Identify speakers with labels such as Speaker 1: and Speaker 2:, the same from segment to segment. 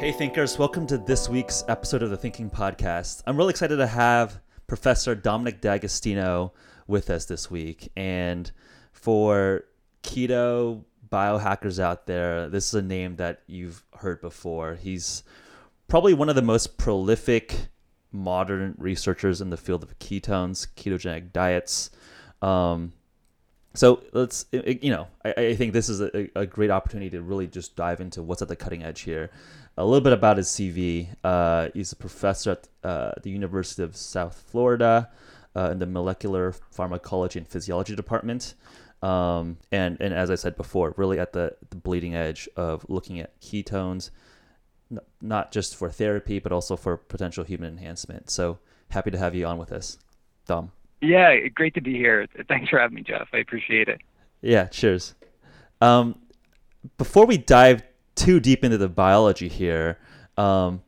Speaker 1: Hey, thinkers, welcome to this week's episode of the Thinking Podcast. I'm really excited to have Professor Dominic D'Agostino with us this week. And for keto biohackers out there, this is a name that you've heard before. He's probably one of the most prolific modern researchers in the field of ketones, ketogenic diets. Um, so let's, you know, I, I think this is a, a, great opportunity to really just dive into what's at the cutting edge here. A little bit about his CV. Uh, he's a professor at uh, the University of South Florida uh, in the molecular pharmacology and physiology department. Um, and, and as I said before, really at the, the bleeding edge of looking at ketones, n- not just for therapy, but also for potential human enhancement. So happy to have you on with us, Dom.
Speaker 2: Yeah, great to be here. Thanks for having me, Geoff. I appreciate it.
Speaker 1: Yeah, cheers. Um, before we dive too deep into the biology here, um,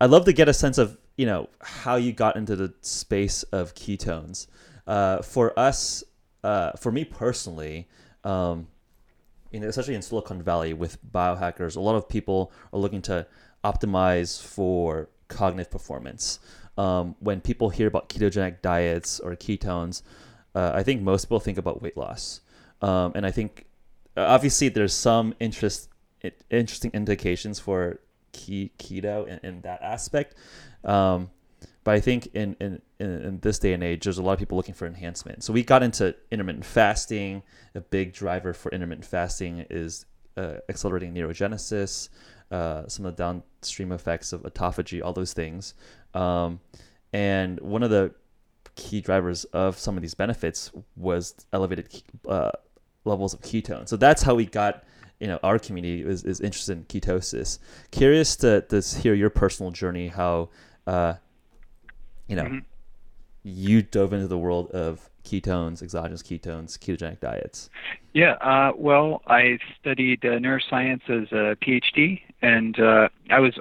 Speaker 1: I'd love to get a sense of you know how you got into the space of ketones. Uh, for us, uh, for me personally, um, you know, especially in Silicon Valley with biohackers, a lot of people are looking to optimize for cognitive performance um, when people hear about ketogenic diets or ketones, uh, I think most people think about weight loss. Um, and I think obviously there's some interest, interesting indications for keto in, in that aspect. Um, but I think in, in, in this day and age, there's a lot of people looking for enhancement. So we got into intermittent fasting. A big driver for intermittent fasting is uh, accelerating neurogenesis, uh, some of the downstream effects of autophagy, all those things. Um, and one of the key drivers of some of these benefits was elevated uh, levels of ketones. So that's how we got, you know, our community is, is interested in ketosis. Curious to, to hear your personal journey, how, uh, you know, mm-hmm. you dove into the world of ketones, exogenous ketones, ketogenic diets.
Speaker 2: Yeah, uh, well, I studied uh, neuroscience as a PhD, and uh, I was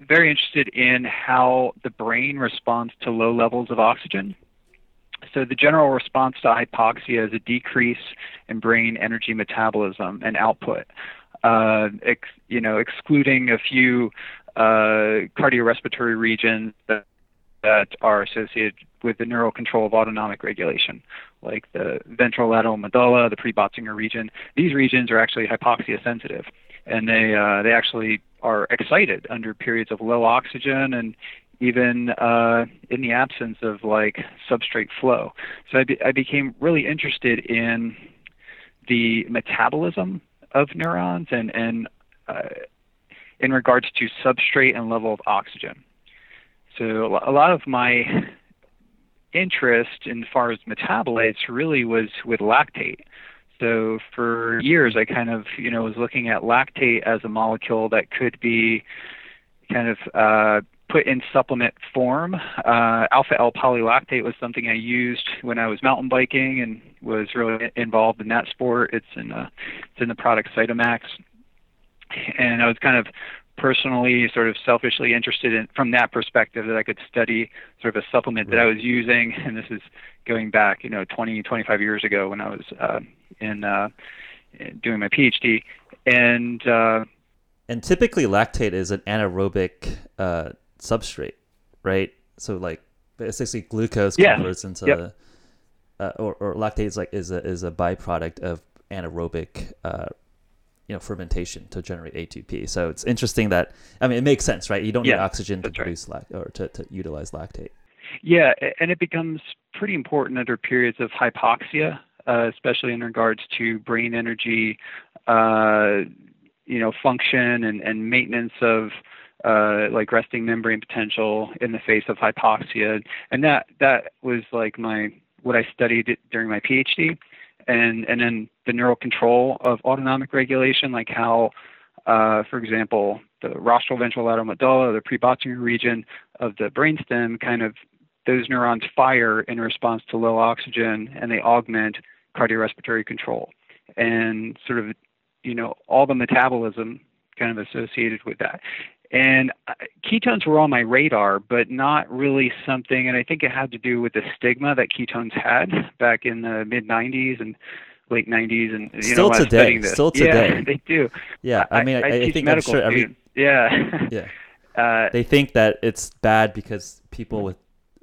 Speaker 2: very interested in how the brain responds to low levels of oxygen. So the general response to hypoxia is a decrease in brain energy metabolism and output. Uh, ex, you know, excluding a few uh, cardiorespiratory regions that, that are associated with the neural control of autonomic regulation, like the ventrolateral medulla, the pre-Botzinger region. These regions are actually hypoxia sensitive, and they uh, they actually are excited under periods of low oxygen and even uh, in the absence of like substrate flow. So I, be, I became really interested in the metabolism of neurons and, and uh, in regards to substrate and level of oxygen. So a lot of my interest in far as metabolites really was with lactate. So for years, I kind of, you know, was looking at lactate as a molecule that could be kind of uh, put in supplement form. Uh, alpha L polylactate was something I used when I was mountain biking and was really involved in that sport. It's in the, it's in the product Cytomax, and I was kind of personally sort of selfishly interested in from that perspective that I could study sort of a supplement that I was using and this is going back you know 20 25 years ago when I was uh, in, uh, doing my PhD and uh,
Speaker 1: and typically lactate is an anaerobic uh, substrate right so like basically glucose
Speaker 2: yeah.
Speaker 1: converts into
Speaker 2: yep.
Speaker 1: uh, or, or lactate is like is a is a byproduct of anaerobic uh, you know fermentation to generate ATP. So it's interesting that I mean it makes sense, right? You don't
Speaker 2: yeah,
Speaker 1: need oxygen to produce
Speaker 2: right.
Speaker 1: or to, to utilize lactate.
Speaker 2: Yeah, and it becomes pretty important under periods of hypoxia, uh, especially in regards to brain energy, uh, you know, function and, and maintenance of uh, like resting membrane potential in the face of hypoxia, and that that was like my what I studied during my PhD and and then the neural control of autonomic regulation, like how, uh, for example, the rostral ventrolateral medulla, the pre-Botzinger region of the brainstem, kind of those neurons fire in response to low oxygen, and they augment cardiorespiratory control, and sort of, you know, all the metabolism kind of associated with that. And uh, ketones were on my radar, but not really something. And I think it had to do with the stigma that ketones had back in the mid 90s and late 90s. And you
Speaker 1: still
Speaker 2: know,
Speaker 1: today, still today,
Speaker 2: yeah, they do.
Speaker 1: Yeah, I mean, I, I, I think I'm sure every
Speaker 2: Yeah.
Speaker 1: yeah. Uh, they think that it's bad because people with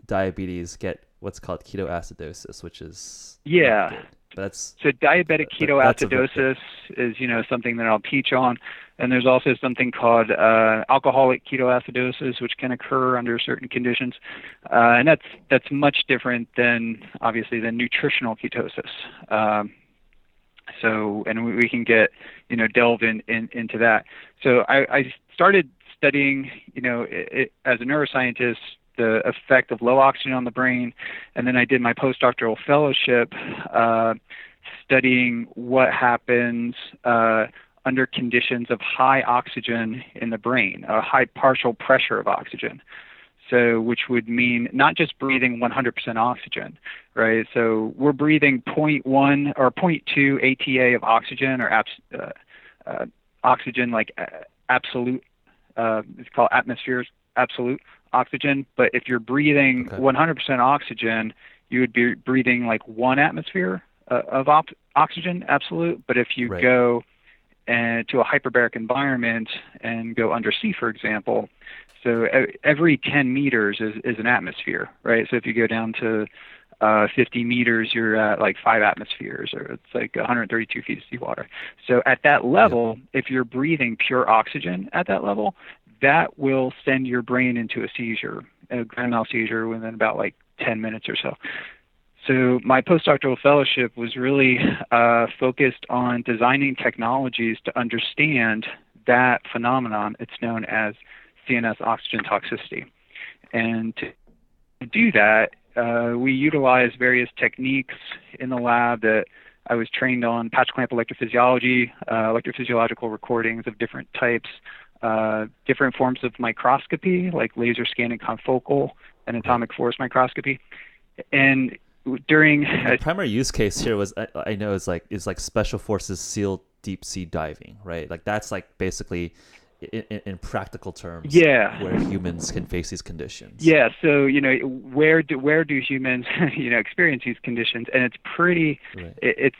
Speaker 1: diabetes get what's called ketoacidosis, which is
Speaker 2: yeah.
Speaker 1: That's
Speaker 2: so diabetic ketoacidosis is you know something that I'll teach on, and there's also something called uh, alcoholic ketoacidosis, which can occur under certain conditions, uh, and that's that's much different than obviously than nutritional ketosis. Um, so, and we, we can get you know delve in, in into that. So I, I started studying you know it, it, as a neuroscientist the effect of low oxygen on the brain. And then I did my postdoctoral fellowship uh, studying what happens uh, under conditions of high oxygen in the brain, a high partial pressure of oxygen. So, which would mean not just breathing 100% oxygen, right? So, we're breathing 0.1 or 0.2 ATA of oxygen or abs- uh, uh, oxygen like uh, absolute, uh, it's called atmospheres absolute oxygen, but if you're breathing okay. 100% oxygen, you would be breathing like one atmosphere uh, of op- oxygen, absolute. But if you right. go and to a hyperbaric environment and go undersea, for example, so every 10 meters is, is an atmosphere, right? So if you go down to uh, 50 meters, you're at like five atmospheres, or it's like 132 feet of seawater. So at that level, if you're breathing pure oxygen at that level, that will send your brain into a seizure, a grand mal seizure, within about like 10 minutes or so. So my postdoctoral fellowship was really uh, focused on designing technologies to understand that phenomenon. It's known as CNS oxygen toxicity. And to do that, uh, we utilize various techniques in the lab that I was trained on patch clamp electrophysiology, uh, electrophysiological recordings of different types, uh, different forms of microscopy, like laser scanning confocal and atomic force microscopy. And during
Speaker 1: the primary use case here was I, I know is like is like special forces SEAL deep sea diving, right? Like that's like basically in, in, practical terms,
Speaker 2: yeah,
Speaker 1: where humans can face these conditions.
Speaker 2: Yeah, so you know where do where do humans you know experience these conditions, and it's pretty, right. it, it's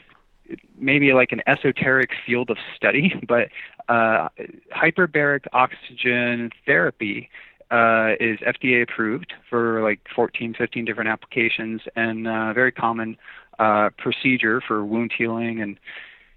Speaker 2: maybe like an esoteric field of study, but uh, hyperbaric oxygen therapy uh, is FDA approved for like 14, 15 different applications, and uh, very common uh, procedure for wound healing and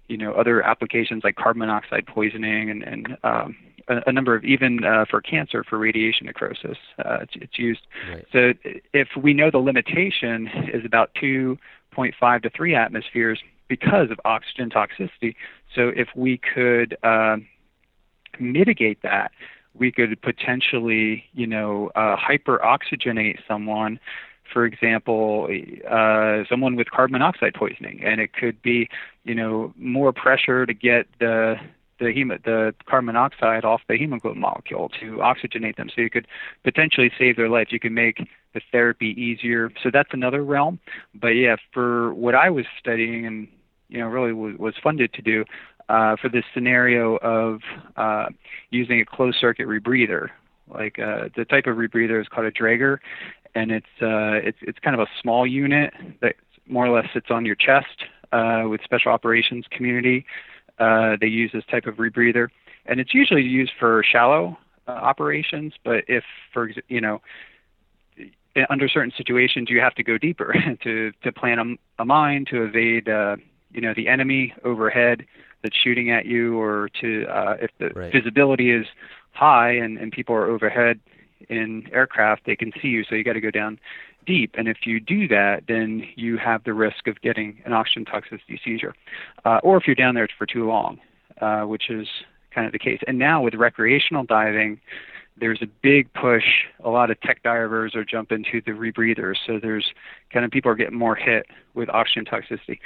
Speaker 2: you know other applications like carbon monoxide poisoning and, and um, a, a, number of even uh, for cancer for radiation necrosis. Uh, it's, it's, used. Right. So if we know the limitation is about 2.5 to 3 atmospheres, because of oxygen toxicity. So if we could uh, mitigate that, we could potentially, you know, uh, hyperoxygenate someone. For example, uh, someone with carbon monoxide poisoning, and it could be, you know, more pressure to get the the, the carbon monoxide off the hemoglobin molecule to oxygenate them. So you could potentially save their life. You can make the therapy easier. So that's another realm. But yeah, for what I was studying and you know really was, was funded to do uh, for this scenario of uh, using a closed circuit rebreather. Like uh, the type of rebreather is called a Draeger, and it's uh, it's it's kind of a small unit that more or less sits on your chest uh, with special operations community. Uh, they use this type of rebreather, and it's usually used for shallow operations. But if, for you know, under certain situations, you have to go deeper to to plan a, a mine, to evade you know the enemy overhead that's shooting at you, or to uh, if the right. visibility is high and, and people are overhead in aircraft, they can see you. So you got to go down deep. And if you do that, then you have the risk of getting an oxygen toxicity seizure, uh, or if you're down there for too long, uh, which is kind of the case. And now with recreational diving, there's a big push. A lot of tech divers are jumping to the rebreathers. So there's kind of people are getting more hit with oxygen toxicity.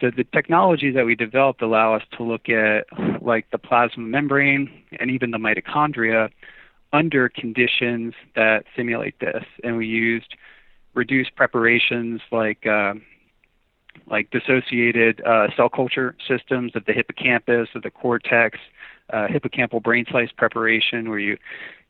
Speaker 2: So the technologies that we developed allow us to look at like the plasma membrane and even the mitochondria under conditions that simulate this. And we used reduced preparations like uh, like dissociated uh, cell culture systems of the hippocampus, of the cortex, uh, hippocampal brain slice preparation, where you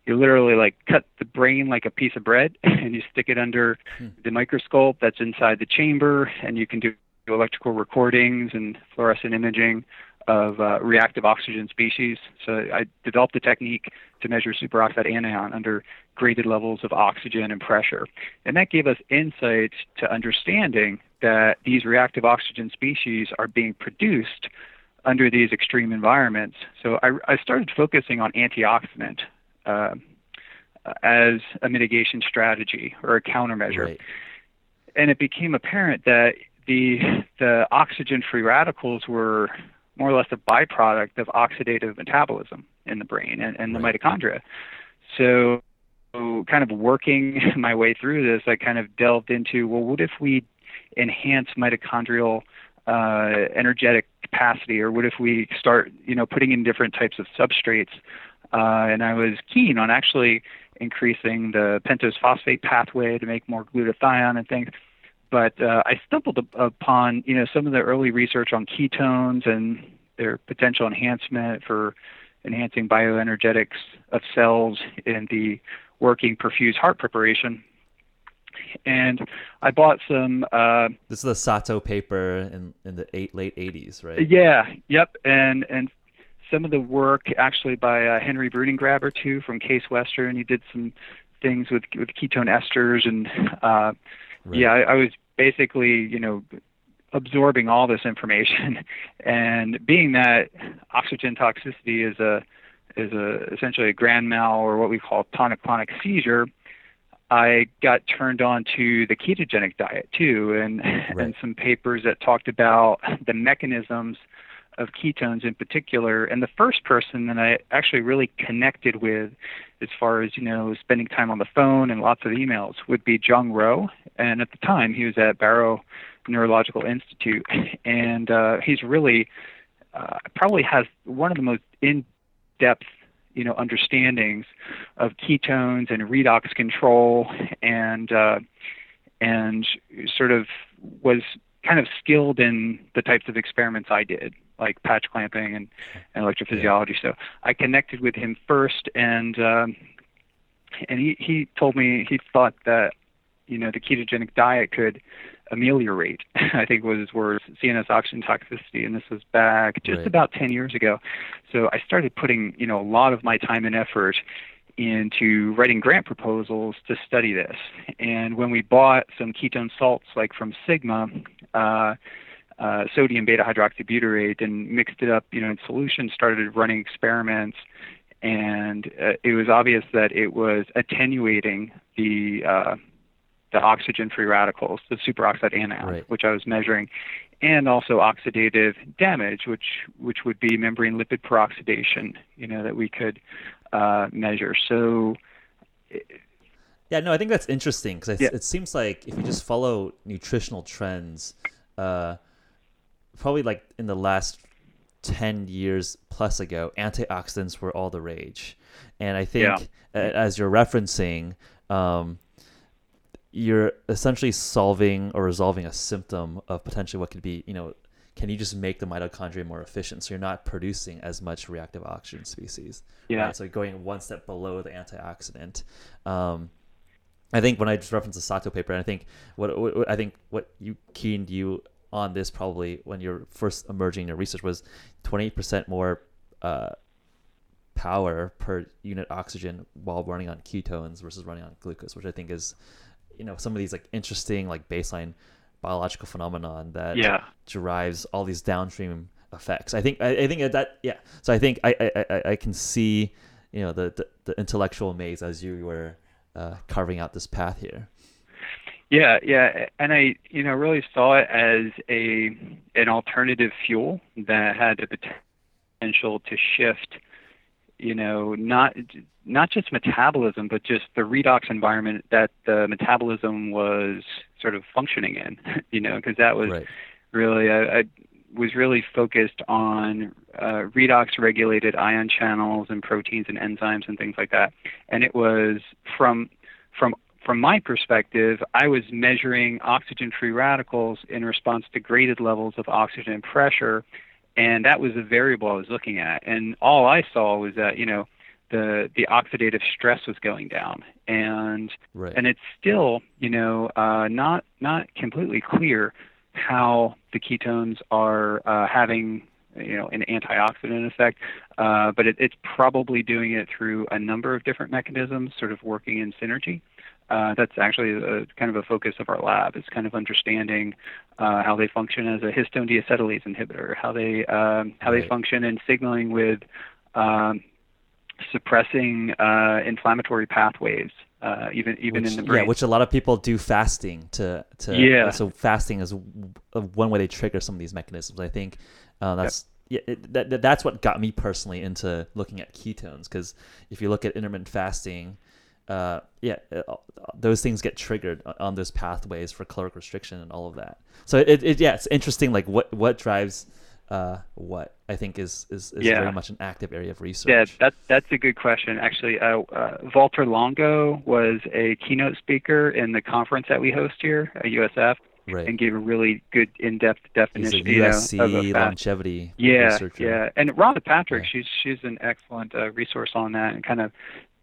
Speaker 2: you literally like cut the brain like a piece of bread and you stick it under hmm. the microscope that's inside the chamber and you can do electrical recordings and fluorescent imaging of uh, reactive oxygen species. So I developed a technique to measure superoxide anion under graded levels of oxygen and pressure. And that gave us insight to understanding that these reactive oxygen species are being produced under these extreme environments. So I, I started focusing on antioxidant uh, as a mitigation strategy or a countermeasure. Right. And it became apparent that the the oxygen free radicals were more or less a byproduct of oxidative metabolism in the brain and, and the right. mitochondria. So, kind of working my way through this, I kind of delved into well, what if we enhance mitochondrial uh, energetic capacity, or what if we start, you know, putting in different types of substrates? Uh, and I was keen on actually increasing the pentose phosphate pathway to make more glutathione and things but uh, I stumbled upon you know some of the early research on ketones and their potential enhancement for enhancing bioenergetics of cells in the working perfused heart preparation. And I bought some. Uh,
Speaker 1: this is the Sato paper in in the eight, late '80s, right?
Speaker 2: Yeah. Yep. And and some of the work actually by uh, Henri Brunengraber too from Case Western. He did some things with with ketone esters and. Uh, Right. Yeah, I, I was basically, you know, absorbing all this information, and being that oxygen toxicity is a is a essentially a grand mal or what we call tonic-clonic seizure. I got turned on to the ketogenic diet too, and right. and some papers that talked about the mechanisms of ketones in particular. And the first person that I actually really connected with, as far as you know, spending time on the phone and lots of emails, would be Jong Rho. And at the time, he was at Barrow Neurological Institute, and uh, he's really uh, probably has one of the most in-depth you know understandings of ketones and redox control and uh, and sort of was kind of skilled in the types of experiments I did like patch clamping and, and electrophysiology. So I connected with him first, and um, and he he told me he thought that you know the ketogenic diet could ameliorate, I think was his words, CNS oxygen toxicity, and this was back just right. about 10 years ago. So I started putting, you know, a lot of my time and effort into writing grant proposals to study this. And when we bought some ketone salts, like from Sigma, uh, uh, sodium beta hydroxybutyrate and mixed it up, you know, in solution, started running experiments, and uh, it was obvious that it was attenuating the uh, the oxygen free radicals, the superoxide anion, right. which I was measuring, and also oxidative damage, which which would be membrane lipid peroxidation, you know, that we could uh, measure. So.
Speaker 1: yeah, no, I think that's interesting because yeah. it seems like if you just follow nutritional trends, uh, probably like in the last 10 years plus ago, antioxidants were all the rage. And I think, yeah. as you're referencing, um, you're essentially solving or resolving a symptom of potentially what could be, you know, can you just make the mitochondria more efficient so you're not producing as much reactive oxygen species?
Speaker 2: Yeah.
Speaker 1: Right? So going one step below the antioxidant. Um, I think when I just referenced the Sato paper, and I think what, what I think what you keened you on this probably when you're first emerging in your research was 28% more uh, power per unit oxygen while running on ketones versus running on glucose, which I think is, you know, some of these like interesting like baseline biological phenomenon that
Speaker 2: yeah.
Speaker 1: derives all these downstream effects. I think I, I think that yeah. So I think I I, I can see you know the, the, the intellectual maze as you were uh, carving out this path here.
Speaker 2: Yeah, yeah, and I, you know, really saw it as a an alternative fuel that had the potential to shift, you know, not not just metabolism, but just the redox environment that the metabolism was sort of functioning in, you know, because that was right. really I, I was really focused on uh, redox regulated ion channels and proteins and enzymes and things like that, and it was from from from my perspective, I was measuring oxygen free radicals in response to graded levels of oxygen and pressure, and that was the variable I was looking at. And all I saw was that, you know, the the oxidative stress was going down and right. and it's still you know uh, not not completely clear how the ketones are uh, having you know an antioxidant effect, uh, but it, it's probably doing it through a number of different mechanisms, sort of working in synergy. Uh, that's actually a, kind of a focus of our lab is kind of understanding uh, how they function as a histone deacetylase inhibitor, how they um, how they function in signaling with um, suppressing uh, inflammatory pathways, uh, even even
Speaker 1: which,
Speaker 2: in the brain.
Speaker 1: Yeah, which a lot of people do fasting to to.
Speaker 2: Yeah.
Speaker 1: So fasting is one way they trigger some of these mechanisms. I think uh, that's. Yep. Yeah, it, that, that's what got me personally into looking at ketones because if you look at intermittent fasting, uh, yeah, uh, those things get triggered on those pathways for caloric restriction and all of that. So it, it yeah, it's interesting. Like what what drives uh, what I think is is, is yeah. very much an active area of research.
Speaker 2: Yeah, that that's a good question. Actually, uh, uh, Valter Longo was a keynote speaker in the conference that we host here at USF.
Speaker 1: Right.
Speaker 2: And gave a really good in-depth definition.
Speaker 1: He's a USC
Speaker 2: you know, of
Speaker 1: longevity
Speaker 2: yeah,
Speaker 1: researcher.
Speaker 2: Yeah, and Rhonda Patrick, yeah. she's she's an excellent uh, resource on that, and kind of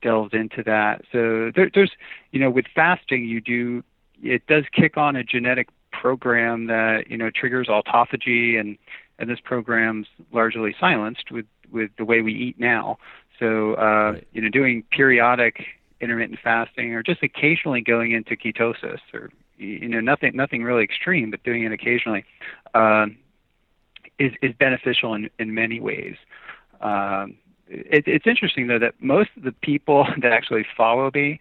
Speaker 2: delves into that. So there, there's, you know, with fasting, you do it does kick on a genetic program that you know triggers autophagy and and this program's largely silenced with with the way we eat now. So uh, right. you know, doing periodic intermittent fasting or just occasionally going into ketosis or you know nothing nothing really extreme, but doing it occasionally uh, is is beneficial in in many ways. Um, it, it's interesting though that most of the people that actually follow me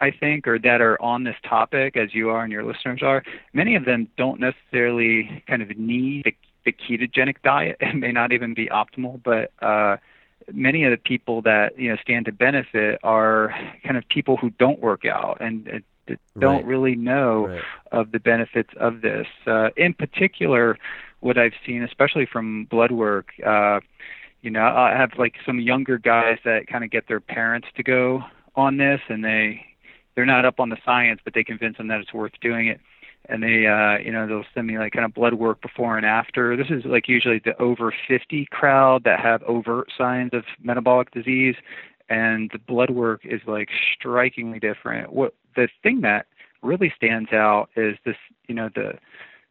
Speaker 2: I think, or that are on this topic, as you are and your listeners are, many of them don't necessarily kind of need the the ketogenic diet. It may not even be optimal, but uh, many of the people that you know stand to benefit are kind of people who don't work out and uh, don't
Speaker 1: right.
Speaker 2: really know
Speaker 1: right.
Speaker 2: of the benefits of this. Uh, in particular, what I've seen, especially from blood work. You know, I have like some younger guys that kind of get their parents to go on this, and they they're not up on the science, but they convince them that it's worth doing it. And they uh you know they'll send me like kind of blood work before and after. This is like usually the over 50 crowd that have overt signs of metabolic disease and the blood work is like strikingly different. What the thing that really stands out is this you know the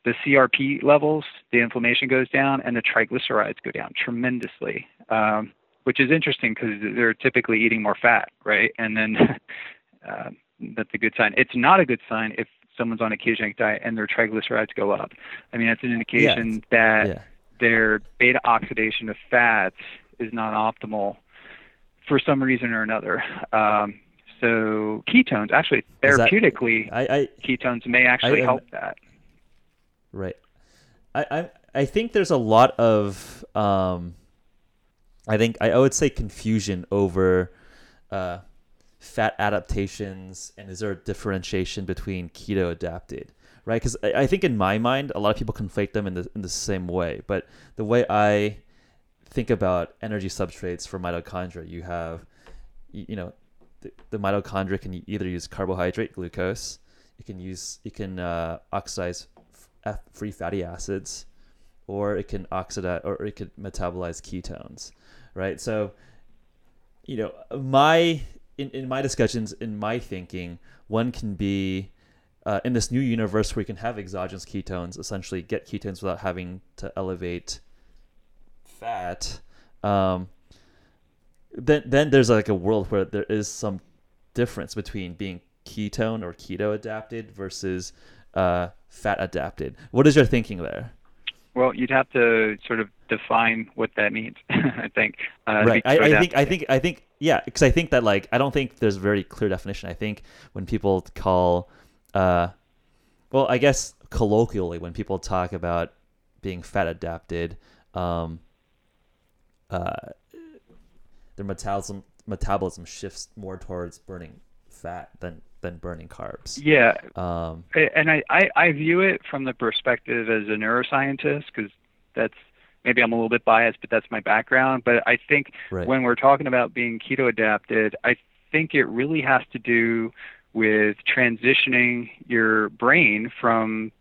Speaker 2: the CRP levels, the inflammation goes down, and the triglycerides go down tremendously, um, which is interesting because they're typically eating more fat, right? And then uh, that's a good sign. It's not a good sign if someone's on a ketogenic diet and their triglycerides go up. I mean, that's an indication
Speaker 1: yeah,
Speaker 2: that
Speaker 1: yeah.
Speaker 2: their beta oxidation of fats is not optimal for some reason or another. Um, so ketones, actually, therapeutically,
Speaker 1: that, I, I,
Speaker 2: ketones may actually I, help that.
Speaker 1: Right. I, I I think there's a lot of um, I think I I would say confusion over uh, fat adaptations and is there a differentiation between keto adapted right because I, I, think in my mind a lot of people conflate them in the, in the same way but the way i think about energy substrates for mitochondria you have you, know the, the, mitochondria can either use carbohydrate glucose you can use you can uh, oxidize free fatty acids or it can oxidize or it could metabolize ketones right so you know my in, in my discussions, in my thinking, one can be uh, in this new universe where you can have exogenous ketones, essentially get ketones without having to elevate fat. Um, then then there's like a world where there is some difference between being ketone or keto adapted versus uh, fat adapted. What is your thinking there?
Speaker 2: Well, you'd have to sort of define what that means. I think.
Speaker 1: Uh, right. I, I think. I think. I think. Yeah, because I think that like I don't think there's a very clear definition. I think when people call, uh, well, I guess colloquially when people talk about being fat adapted, um, uh, their metabolism metabolism shifts more towards burning fat than than burning carbs.
Speaker 2: Yeah.
Speaker 1: Um,
Speaker 2: and I, I, I view it from the perspective as a neuroscientist because that's maybe I'm a little bit biased, but that's my background. But I think
Speaker 1: right.
Speaker 2: when we're talking about being keto adapted, I think it really has to do with transitioning your brain from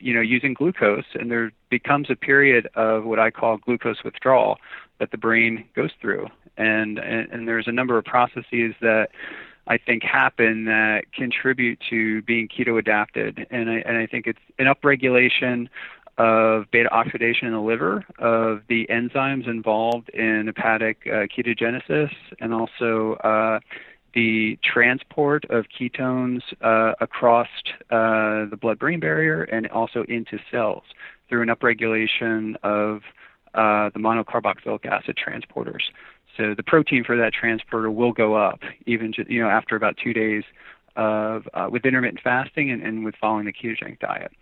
Speaker 2: you know using glucose and there becomes a period of what I call glucose withdrawal that the brain goes through and and, and there's a number of processes that I think happen that contribute to being keto adapted. And I, and I think it's an upregulation of beta oxidation in the liver, of the enzymes involved in hepatic uh, ketogenesis, and also uh, the transport of ketones uh, across uh, the blood brain barrier and also into cells through an upregulation of uh, the monocarboxylic acid transporters. So the protein for that transporter will go up even you know after about two days of uh, with intermittent fasting and, and with following the ketogenic diet.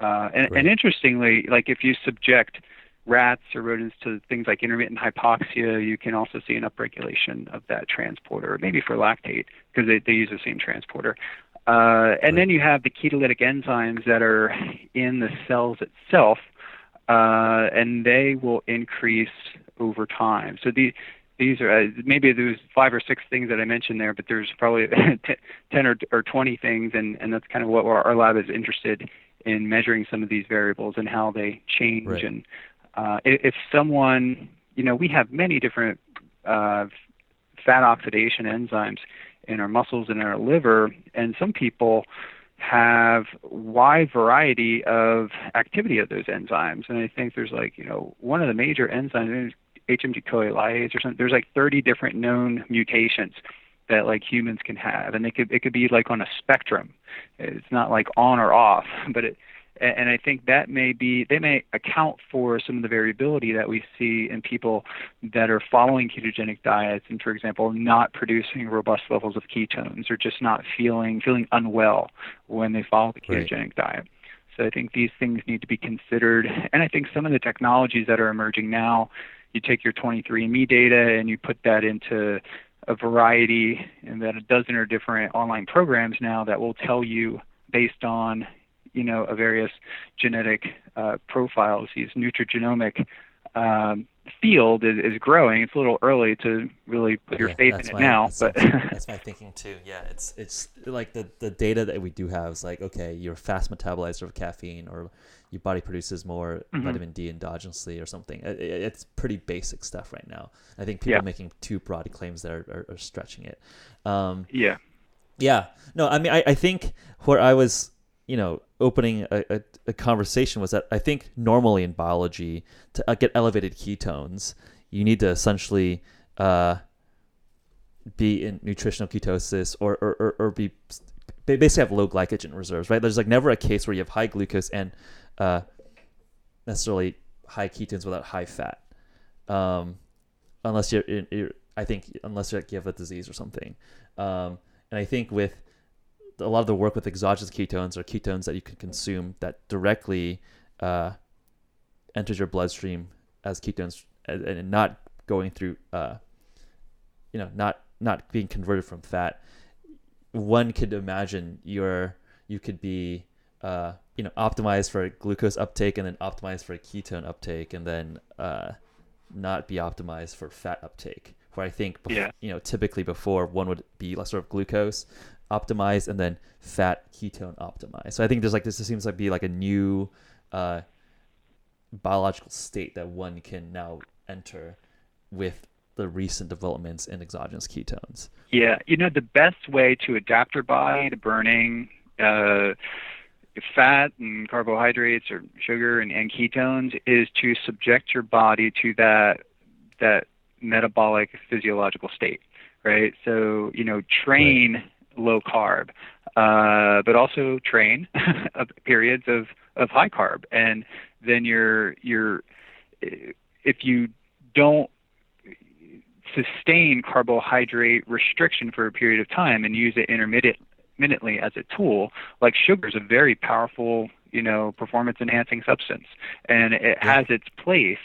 Speaker 2: Uh, and, right. and interestingly, like if you subject rats or rodents to things like intermittent hypoxia, you can also see an upregulation of that transporter, maybe for lactate, because they, they use the same transporter. Uh, and then you have the ketolytic enzymes that are in the cells itself, uh, and they will increase over time. So the, these are uh, maybe there's five or six things that I mentioned there, but there's probably ten or, or 20 things, and, and that's kind of what our lab is interested in measuring some of these variables and how they change right. and uh, if someone, you know, we have many different uh, fat oxidation enzymes in our muscles and in our liver, and some people have wide variety of activity of those enzymes. And I think there's like, you know, one of the major enzymes, HMG CoA lyase or something. There's like 30 different known mutations that like humans can have, and they could it could be like on a spectrum. It's not like on or off, but it and I think that may be they may account for some of the variability that we see in people that are following ketogenic diets and, for example, not producing robust levels of ketones or just not feeling feeling unwell when they follow the ketogenic right. diet. So I think these things need to be considered, and I think some of the technologies that are emerging now, you take your 23andMe data and you put that into a variety and that a dozen or different online programs now that will tell you based on you know, a various genetic uh, profiles. These nutrigenomic um, field is, is growing. It's a little early to really put your yeah, faith in it now,
Speaker 1: that's
Speaker 2: but
Speaker 1: that's my thinking too. Yeah, it's it's like the the data that we do have is like okay, you're a fast metabolizer of caffeine, or your body produces more mm-hmm. vitamin D endogenously, or something. It, it, it's pretty basic stuff right now. I think people yeah. making too broad claims that are, are, are stretching it. Um,
Speaker 2: yeah.
Speaker 1: Yeah. No, I mean, I, I think where I was you know, opening a, a, a, conversation was that I think normally in biology to uh, get elevated ketones, you need to essentially uh, be in nutritional ketosis or, or, or, or, be basically have low glycogen reserves, right? There's like never a case where you have high glucose and uh, necessarily high ketones without high fat, um, unless you're, you're, I think, unless you have a disease or something. Um, and I think with a lot of the work with exogenous ketones or ketones that you can consume that directly uh, enters your bloodstream as ketones and, and not going through, uh, you know, not not being converted from fat. One could imagine your you could be uh, you know optimize for glucose uptake and then optimize for ketone uptake and then uh, not be optimized for fat uptake. Where I think, before, yeah. you know, typically before one would be like sort of glucose optimized and then fat ketone optimized. So I think there's like this seems like be like a new uh, biological state that one can now enter with the recent developments in exogenous ketones.
Speaker 2: Yeah, you know the best way to adapt your body to burning uh, fat and carbohydrates or sugar and, and ketones is to subject your body to that that metabolic physiological state right so you know train right low carb, uh, but also train periods of, of high carb. And then you're, you're, if you don't sustain carbohydrate restriction for a period of time and use it intermittently as a tool, like sugar is a very powerful, you know, performance enhancing substance, and it yeah. has its place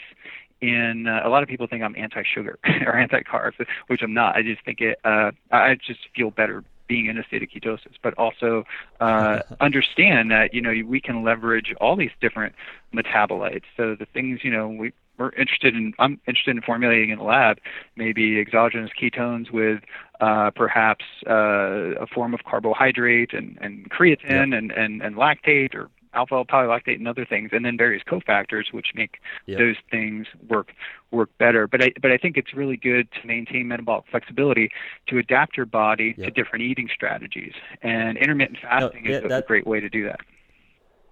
Speaker 2: in uh, a lot of people think I'm anti-sugar or anti-carbs, which I'm not. I just think it. Uh, I just feel better being in a state of ketosis, but also uh, understand that you know we can leverage all these different metabolites. So the things you know we we're interested in I'm interested in formulating in the lab maybe exogenous ketones with uh, perhaps uh, a form of carbohydrate and, and creatine yep. and, and, and lactate or alpha polylactate and other things, and then various cofactors which make yep. those things work work better. But I but I think it's really good to maintain metabolic flexibility to adapt your body yep. to different eating strategies, and intermittent fasting no, yeah, is a, that, great way to do that.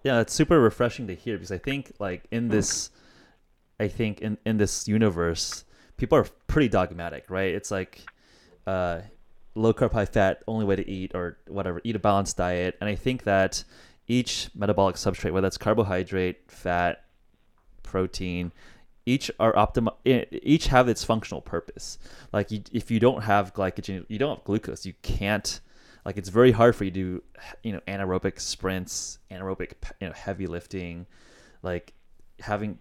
Speaker 1: yeah, it's super refreshing to hear because I think like in this, I think in in this universe, people are pretty dogmatic, right? It's like, uh, low carb, high fat, only way to eat, or whatever. Eat a balanced diet, and I think that each metabolic substrate, whether it's carbohydrate, fat, protein, each are optim each have its functional purpose. Like you, if you don't have glycogen, you don't have glucose, you can't like it's very hard for you to do you know anaerobic sprints, anaerobic you know heavy lifting, like having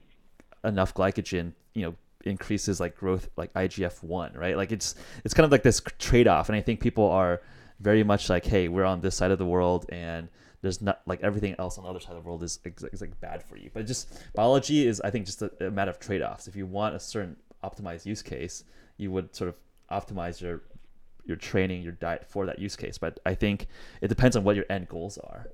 Speaker 1: enough glycogen, you know, increases like growth like IGF-1, right? Like it's it's kind of like this trade-off and I think people are very much like, hey, we're on this side of the world and there's not like everything else on the other side of the world is, is, like bad for you. But just biology is I think just a, a matter of trade-offs. If you want a certain optimized use case, you would sort of optimize your your training, your diet for that use case. But I think it depends on what your end goals are.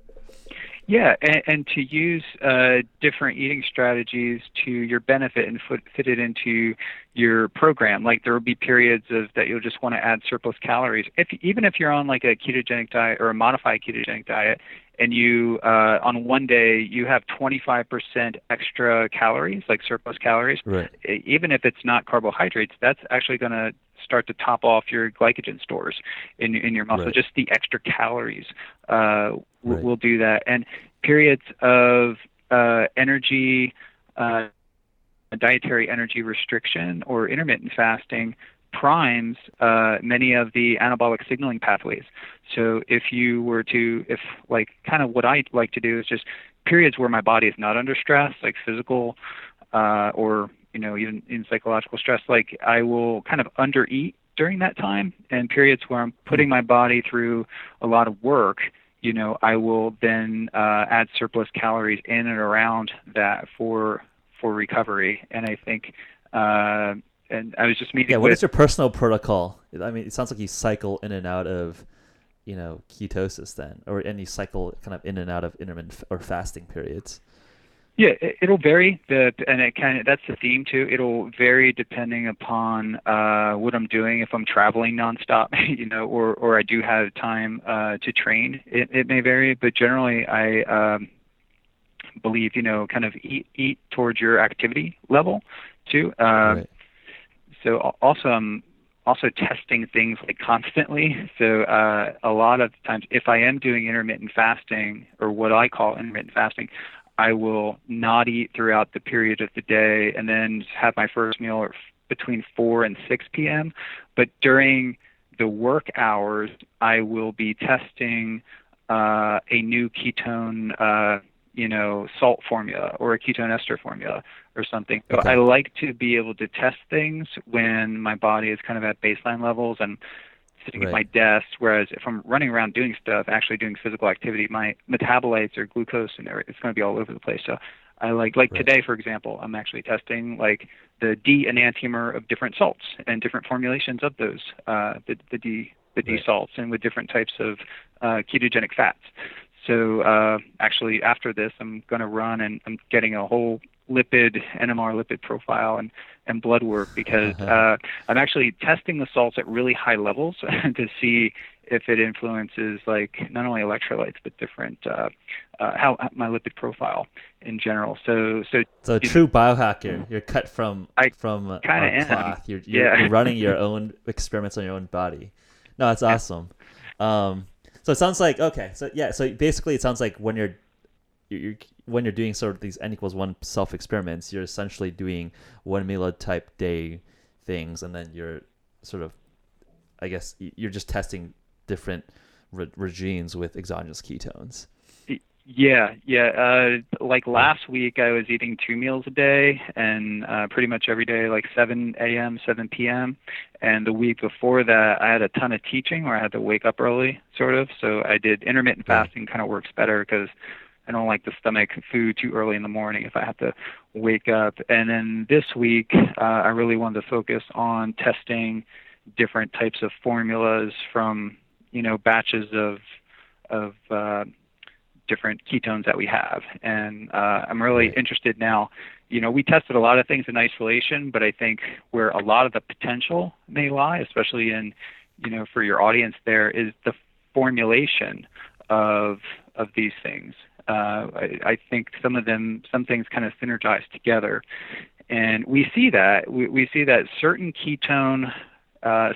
Speaker 2: Yeah, and, and to use uh, different eating strategies to your benefit and fit, fit it into your program. Like there will be periods of that you'll just want to add surplus calories. If even if you're on like a ketogenic diet or a modified ketogenic diet, and you uh, on one day you have 25% extra calories, like surplus calories,
Speaker 1: right.
Speaker 2: even if it's not carbohydrates, that's actually going to start to top off your glycogen stores in in your muscle.
Speaker 1: Right.
Speaker 2: Just the extra calories uh, w-
Speaker 1: Right.
Speaker 2: will do that. And periods of uh, energy, uh, dietary energy restriction, or intermittent fasting primes uh, many of the anabolic signaling pathways. So if you were to, if like kind of what I like to do is just periods where my body is not under stress, like physical uh, or you know even in psychological stress, like I will kind of undereat during that time, and periods where I'm putting my body through a lot of work. You know, I will then uh, add surplus calories in and around that for for recovery, and I think. Uh, and I was just meeting
Speaker 1: Yeah, what
Speaker 2: with
Speaker 1: is your personal protocol? I mean, it sounds like you cycle in and out of, you know, ketosis then, or and you cycle kind of in and out of intermittent f- or fasting periods.
Speaker 2: Yeah, it- it'll vary. The and it kind of that's the theme too. It'll vary depending upon uh, what I'm doing. If I'm traveling nonstop, you know, or or I do have time uh, to train, it, it may vary. But generally, I um, believe you know, kind of eat eat towards your activity level too. Uh,
Speaker 1: right.
Speaker 2: So also I'm also testing things like constantly. So uh, a lot of times, if I am doing intermittent fasting or what I call intermittent fasting, I will not eat throughout the period of the day and then have my first meal between 4 and 6 p.m. But during the work hours, I will be testing uh, a new ketone, uh, you know, salt formula or a ketone ester formula or something. So
Speaker 1: Okay.
Speaker 2: I like to be able to test things when my body is kind of at baseline levels and sitting at my desk. Whereas if I'm running around doing stuff, actually doing physical activity, my metabolites or glucose and everything, it's going to be all over the place. So I like like
Speaker 1: Right.
Speaker 2: today, for example, I'm actually testing like the D enantiomer of different salts and different formulations of those, uh, the the D the D
Speaker 1: Right.
Speaker 2: salts, and with different types of uh, ketogenic fats. So uh, actually, after this, I'm going to run and I'm getting a whole lipid NMR lipid profile and and blood work because uh, I'm actually testing the salts at really high levels to see if it influences like not only electrolytes but different uh, uh, how my lipid profile in general. So so
Speaker 1: So a true biohacker, you're cut from
Speaker 2: I
Speaker 1: from
Speaker 2: kinda am.
Speaker 1: cloth. You're you're,
Speaker 2: Yeah.
Speaker 1: you're running your own experiments on your own body. No, that's awesome. Um, so it sounds like okay. So yeah. So basically, it sounds like when you're you're, when you're doing sort of these n equals one self experiments, you're essentially doing one meal type day things, and then you're sort of, I guess, you're just testing different re- regimes with exogenous ketones.
Speaker 2: Yeah, yeah. Uh, like last week, I was eating two meals a day, and uh, pretty much every day, like 7 a.m., 7 p.m. And the week before that, I had a ton of teaching where I had to wake up early, sort of. So I did intermittent fasting. Kind of works better because I don't like to stomach food too early in the morning if I have to wake up. And then this week, uh, I really wanted to focus on testing different types of formulas from you know batches of of uh, different ketones that we have. And uh, I'm really interested now. You know, we tested a lot of things in isolation, but I think where a lot of the potential may lie, especially in, you know, for your audience there, is the formulation of of these things. Uh, I, I think some of them, some things kind of synergize together, and we see that we, we see that certain ketone uh,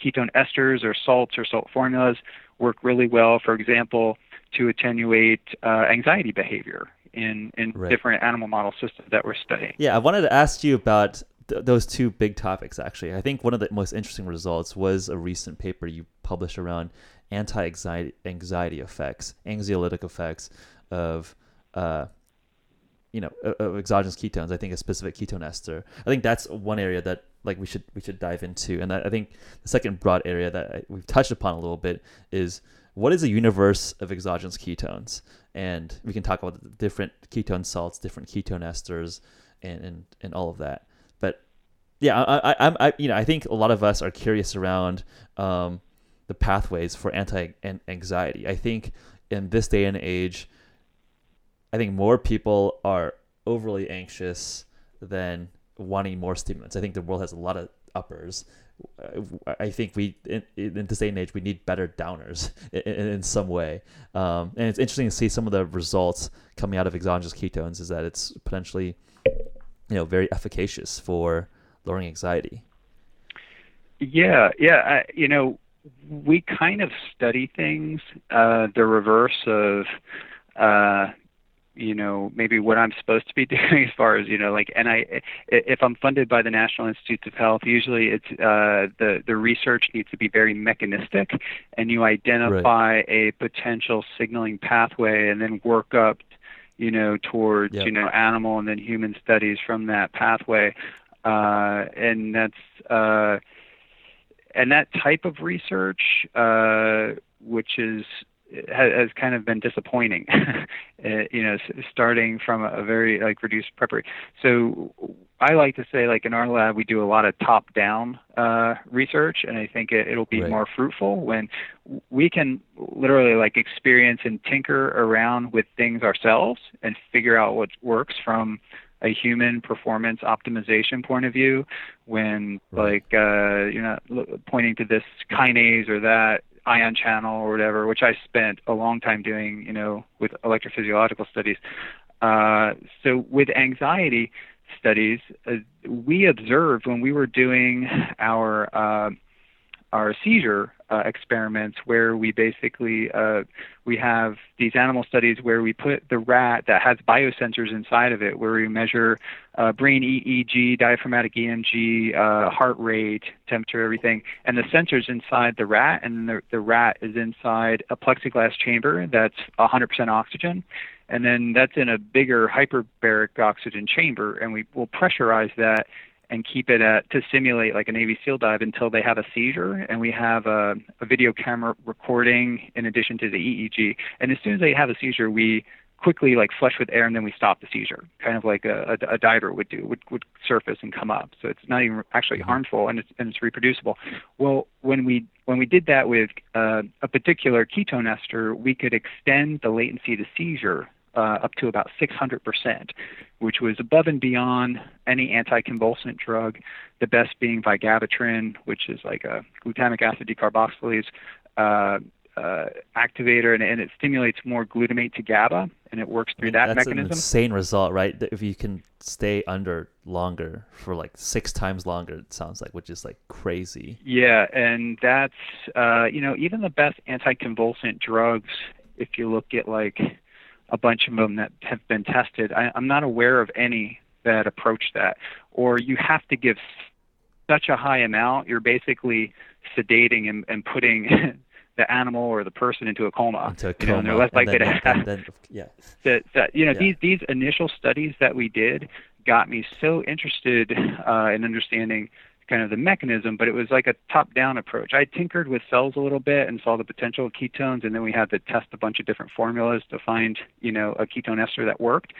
Speaker 2: ketone esters or salts or salt formulas work really well. For example, to attenuate uh, anxiety behavior in in right. different animal model systems that we're studying.
Speaker 1: Yeah, I wanted to ask you about th- those two big topics. Actually, I think one of the most interesting results was a recent paper you published around anti-anxiety effects, anxiolytic effects of uh, you know of exogenous ketones. I think a specific ketone ester. I think that's one area that like we should we should dive into. And I, I think the second broad area that I, we've touched upon a little bit is what is a universe of exogenous ketones, and we can talk about the different ketone salts, different ketone esters, and and, and all of that. But yeah, I, I, I, you know, I think a lot of us are curious around um, the pathways for anti-anxiety. I think in this day and age, I think more people are overly anxious than wanting more stimulants. I think the world has a lot of uppers. I think we in, in this day and age we need better downers in, in some way, um, and it's interesting to see some of the results coming out of exogenous ketones. Is that it's potentially, you know, very efficacious for lowering anxiety.
Speaker 2: Yeah, yeah. I, you know, we kind of study things uh, the reverse of uh, you know maybe what I'm supposed to be doing as far as you know like and I if I'm funded by the National Institutes of Health usually it's uh, the the research needs to be very mechanistic and you identify right. a potential signaling pathway and then work up you know towards yep. you know animal and then human studies from that pathway uh, and that's uh, and that type of research uh, which is has, has kind of been disappointing. Uh, you know, starting from a very like reduced preparation. So I like to say, like in our lab, we do a lot of top-down uh, research, and I think it, it'll be right. more fruitful when we can literally like experience and tinker around with things ourselves and figure out what works from a human performance optimization point of view when right. like uh you're not pointing to this kinase or that ion channel or whatever, which I spent a long time doing, you know, with electrophysiological studies. Uh, so with anxiety studies, uh, we observed when we were doing our uh, our seizure uh, experiments where we basically uh, we have these animal studies where we put the rat that has biosensors inside of it where we measure uh, brain EEG, diaphragmatic EMG, uh, heart rate, temperature, everything, and the sensors inside the rat, and the, the rat is inside a plexiglass chamber that's 100% oxygen, and then that's in a bigger hyperbaric oxygen chamber, and we will pressurize that and keep it at to simulate like a Navy SEAL dive until they have a seizure. And we have a, a video camera recording in addition to the EEG. And as soon as they have a seizure, we quickly like flush with air and then we stop the seizure, kind of like a, a, a diver would do, would, would surface and come up. So it's not even actually mm-hmm. harmful and it's, and it's reproducible. Well, when we when we did that with uh, a particular ketone ester, we could extend the latency to seizure uh, up to about 600%, which was above and beyond any anticonvulsant drug, the best being vigabatrin, which is like a glutamic acid decarboxylase uh, uh, activator, and, and, it stimulates more glutamate to GABA, and it works through I mean,
Speaker 1: that
Speaker 2: that's mechanism.
Speaker 1: That's an insane result, right? If you can stay under longer for like six times longer, it sounds like, which is like crazy.
Speaker 2: Yeah, and that's uh, you know even the best anticonvulsant drugs, if you look at like a bunch of them that have been tested. I, I'm not aware of any that approach that. Or you have to give such a high amount, you're basically sedating and, and putting the animal or the person into a coma.
Speaker 1: Into a
Speaker 2: coma. You know,
Speaker 1: and
Speaker 2: they're less likely
Speaker 1: then,
Speaker 2: to have.
Speaker 1: Then, yeah.
Speaker 2: That, that, you know, yeah. these these initial studies that we did got me so interested uh, in understanding kind of the mechanism, but it was like a top-down approach. I tinkered with cells a little bit and saw the potential of ketones, and then we had to test a bunch of different formulas to find, you know, a ketone ester that worked.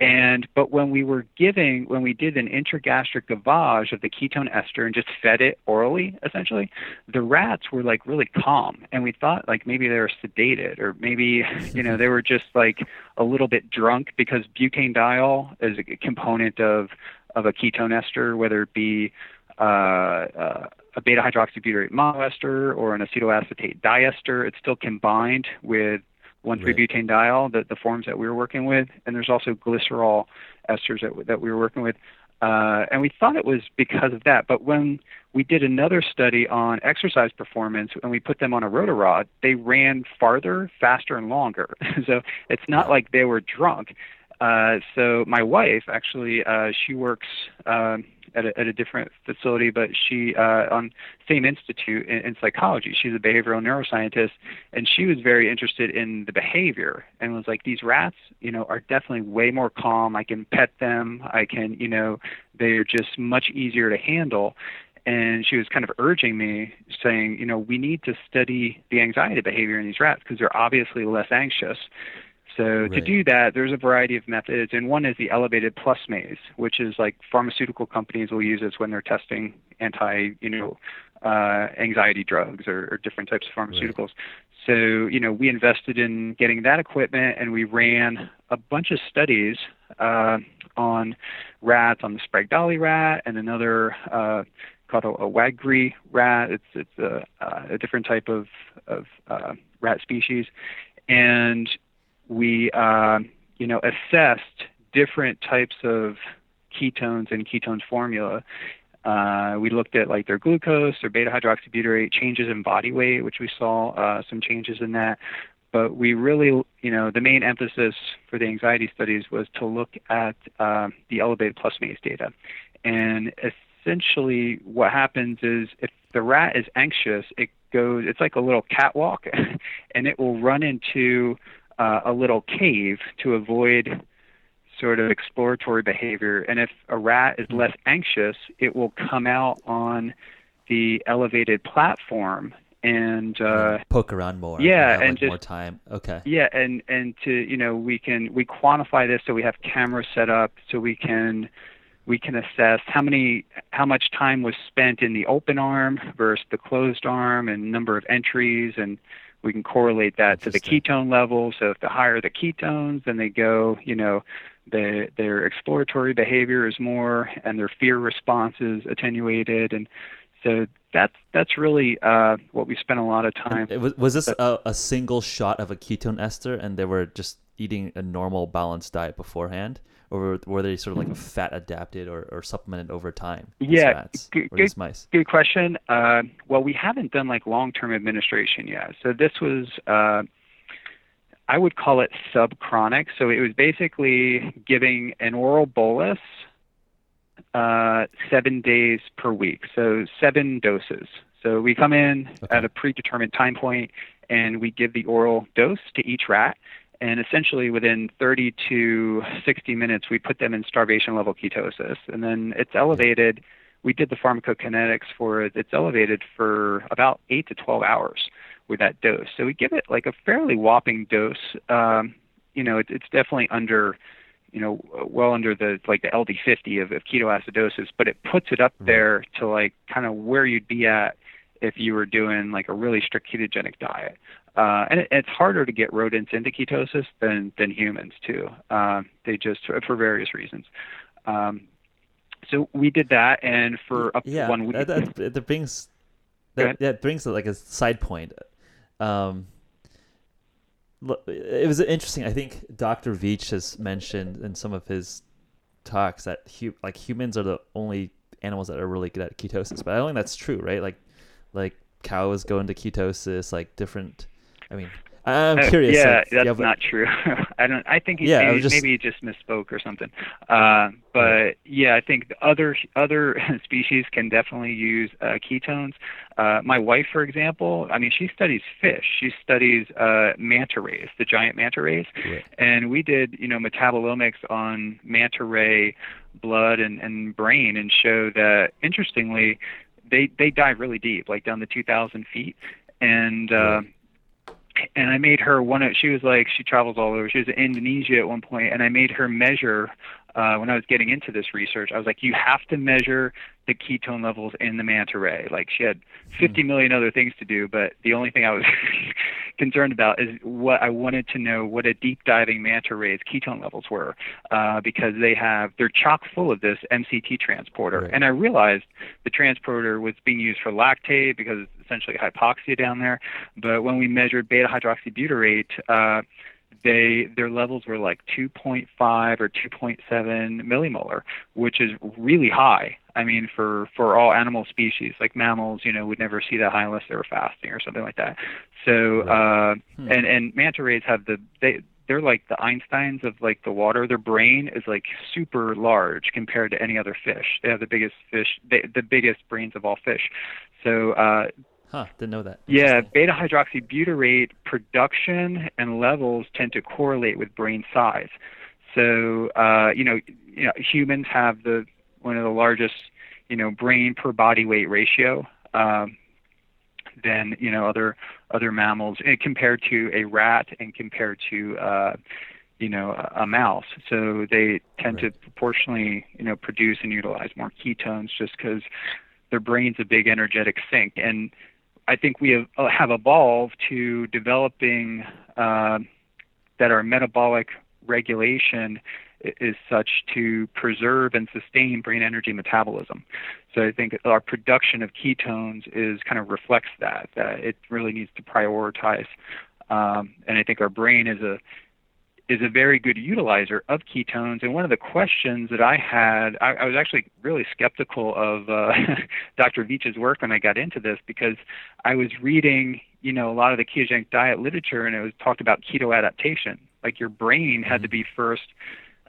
Speaker 2: And but when we were giving, when we did an intragastric gavage of the ketone ester and just fed it orally, essentially, the rats were like really calm, and we thought like maybe they were sedated or maybe you know they were just like a little bit drunk because butanediol is a component of of a ketone ester, whether it be uh, uh, a beta hydroxybutyrate monoester or an acetoacetate diester. It's still combined with 1,3-butanediol, the, the forms that we were working with, and there's also glycerol esters that, that we were working with. Uh, and we thought it was because of that. But when we did another study on exercise performance and we put them on a rotarod, they ran farther, faster, and longer. so it's not like they were drunk. Uh, so my wife actually, uh, she works uh, at, a, at a different facility, but she uh, on same institute in, in psychology. She's a behavioral neuroscientist, and she was very interested in the behavior and was like, these rats, you know, are definitely way more calm. I can pet them. I can, you know, they're just much easier to handle and she was kind of urging me saying you know we need to study the anxiety behavior in these rats because they're obviously less anxious so right. to do that, there's a variety of methods, and one is the elevated plus maze, which is like pharmaceutical companies will use this when they're testing anti, you know, uh, anxiety drugs or, or, different types of pharmaceuticals. Right. So you know, we invested in getting that equipment, and we ran a bunch of studies uh, on rats, on the Sprague-Dawley rat, and another. Uh, called a, a WAG/Rij rat. It's it's a, uh, a different type of of uh, rat species, and we uh, you know assessed different types of ketones and ketones formula. Uh, we looked at like their glucose, their beta hydroxybutyrate, changes in body weight, which we saw uh, some changes in that. But we really, you know, the main emphasis for the anxiety studies was to look at uh, the elevated plus maze data. And essentially, what happens is if the rat is anxious, it goes, it's like a little catwalk, and it will run into uh, a little cave to avoid sort of exploratory behavior. And if a rat is less anxious, it will come out on the elevated platform and uh,
Speaker 1: poke around more.
Speaker 2: Yeah, and just
Speaker 1: more time. Okay.
Speaker 2: Yeah, and and to you know we can we quantify this so we have cameras set up so we can we can assess how many how much time was spent in the open arm versus the closed arm and number of entries and we can correlate that to the ketone level. So if the higher the ketones, then they go, you know, the, their exploratory behavior is more, and their fear response is attenuated, and so that's that's really uh, what we spent a lot of time.
Speaker 1: was, was this a, a single shot of a ketone ester, and they were just eating a normal balanced diet beforehand? Or were they sort of like fat adapted or, or supplemented over time?
Speaker 2: Yeah, good, good, good, question. Uh, well, we haven't done like long term administration yet. So this was, uh, I would call it subchronic. So it was basically giving an oral bolus uh, seven days per week. So seven doses. So we come in okay. at a predetermined time point and we give the oral dose to each rat and essentially within 30 to 60 minutes we put them in starvation level ketosis. And then it's elevated. We did the pharmacokinetics for it. It's elevated for about 8 to 12 hours with that dose. So we give it like a fairly whopping dose. Um, you know it, it's definitely under you know well under the like the ld50 of, of ketoacidosis but it puts it up there to like kind of where you'd be at if you were doing like a really strict ketogenic diet. Uh, and it, it's harder to get rodents into ketosis than than humans too. Uh, they just for various reasons. Um, so we did that, and for up
Speaker 1: yeah,
Speaker 2: to one week.
Speaker 1: That, that, that brings that, that brings like a side point. Um, it was interesting. I think Dr. Veech has mentioned in some of his talks that hu- like humans are the only animals that are really good at ketosis, but I don't think that's true, right? Like like cows go into ketosis, like different. I mean, I'm uh, curious.
Speaker 2: yeah,
Speaker 1: like,
Speaker 2: that's yeah, but, not true. I don't. I think he yeah, maybe, just, maybe he just misspoke or something. Uh, but yeah, I think other other species can definitely use uh, ketones. Uh, my wife, for example, I mean, she studies fish. She studies uh, manta rays, the giant manta rays, right. and we did you know metabolomics on manta ray blood and, and brain, and show that interestingly they they dive really deep, like down to 2,000 feet, and uh, and I made her one of. She was like she travels all over. She was in Indonesia at one point, and I made her measure. Uh, when I was getting into this research, I was like, you have to measure the ketone levels in the manta ray. Like she had 50 hmm. other things to do, but the only thing I was concerned about is what I wanted to know what a deep diving manta ray's ketone levels were, uh, because they have they're chock full of this MCT transporter,
Speaker 1: Right.
Speaker 2: and I realized the transporter was being used for lactate because it's essentially hypoxia down there. But when we measured beta hydroxybutyrate, uh, they their levels were like 2.5 or 2.7 millimolar, which is really high. I mean, for for all animal species, like mammals, you know, would never see that high unless they were fasting or something like that. So, uh,
Speaker 1: Hmm.
Speaker 2: and and manta rays have the they they're like the Einsteins of like the water. Their brain is like super large compared to any other fish. They have the biggest fish, they, the biggest brains of all fish. So uh,
Speaker 1: Huh, didn't know that.
Speaker 2: yeah, beta hydroxybutyrate production and levels tend to correlate with brain size. So, uh, you know, you know, humans have the one of the largest, you know, brain per body weight ratio um, than you know other other mammals, and compared to a rat and compared to uh, you know a, a mouse. So they tend to proportionally, you know, produce and utilize more ketones just because their brain's a big energetic sink and I think we have, uh, have evolved to developing uh, that our metabolic regulation is such to preserve and sustain brain energy metabolism. So I think our production of ketones is kind of reflects that that it really needs to prioritize. Um, and I think our brain is a is a very good utilizer of ketones. And one of the questions that I had, I, I was actually really skeptical of uh, Dr. Veech's work when I got into this because I was reading, you know, a lot of the ketogenic diet literature, and it was talked about keto adaptation. Like your brain had to be first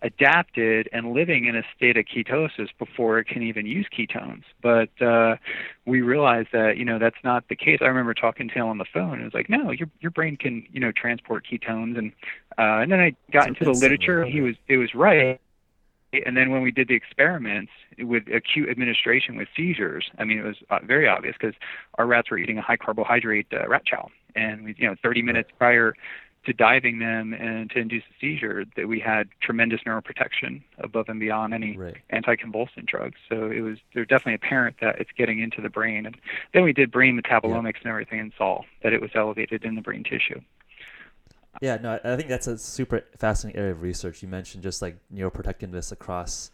Speaker 2: adapted and living in a state of ketosis before it can even use ketones. But uh, we realized that you know that's not the case. I remember talking to him on the phone. and It was like, no, your your brain can you know transport ketones, and uh, and then I got into the literature. He was it was right. And then when we did the experiments with acute administration with seizures, I mean, it was uh, very obvious because our rats were eating a high carbohydrate uh, rat chow, and we, you know, 30 minutes prior to diving them and to induce a seizure, that we had tremendous neuroprotection above and beyond any
Speaker 1: Right.
Speaker 2: anticonvulsant drugs. So it was they're definitely apparent that it's getting into the brain. And then we did brain metabolomics and everything and saw that it was elevated in the brain tissue.
Speaker 1: Yeah, no, I I think that's a super fascinating area of research. You mentioned just like neuroprotectiveness across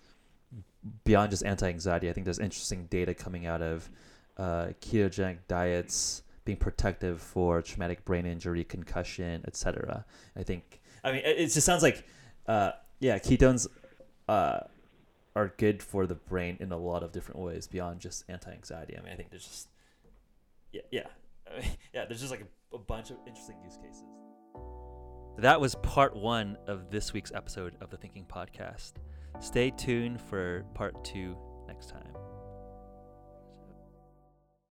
Speaker 1: beyond just anti-anxiety. I think there's interesting data coming out of uh, ketogenic diets being protective for traumatic brain injury, concussion, etc. I think. I mean, it, just sounds like, uh, yeah, ketones uh, are good for the brain in a lot of different ways beyond just anti-anxiety. I mean, I think there's just, yeah, yeah, I mean, yeah. There's just like a, a bunch of interesting use cases. That was part one of this week's episode of the Thinking Podcast. Stay tuned for part two.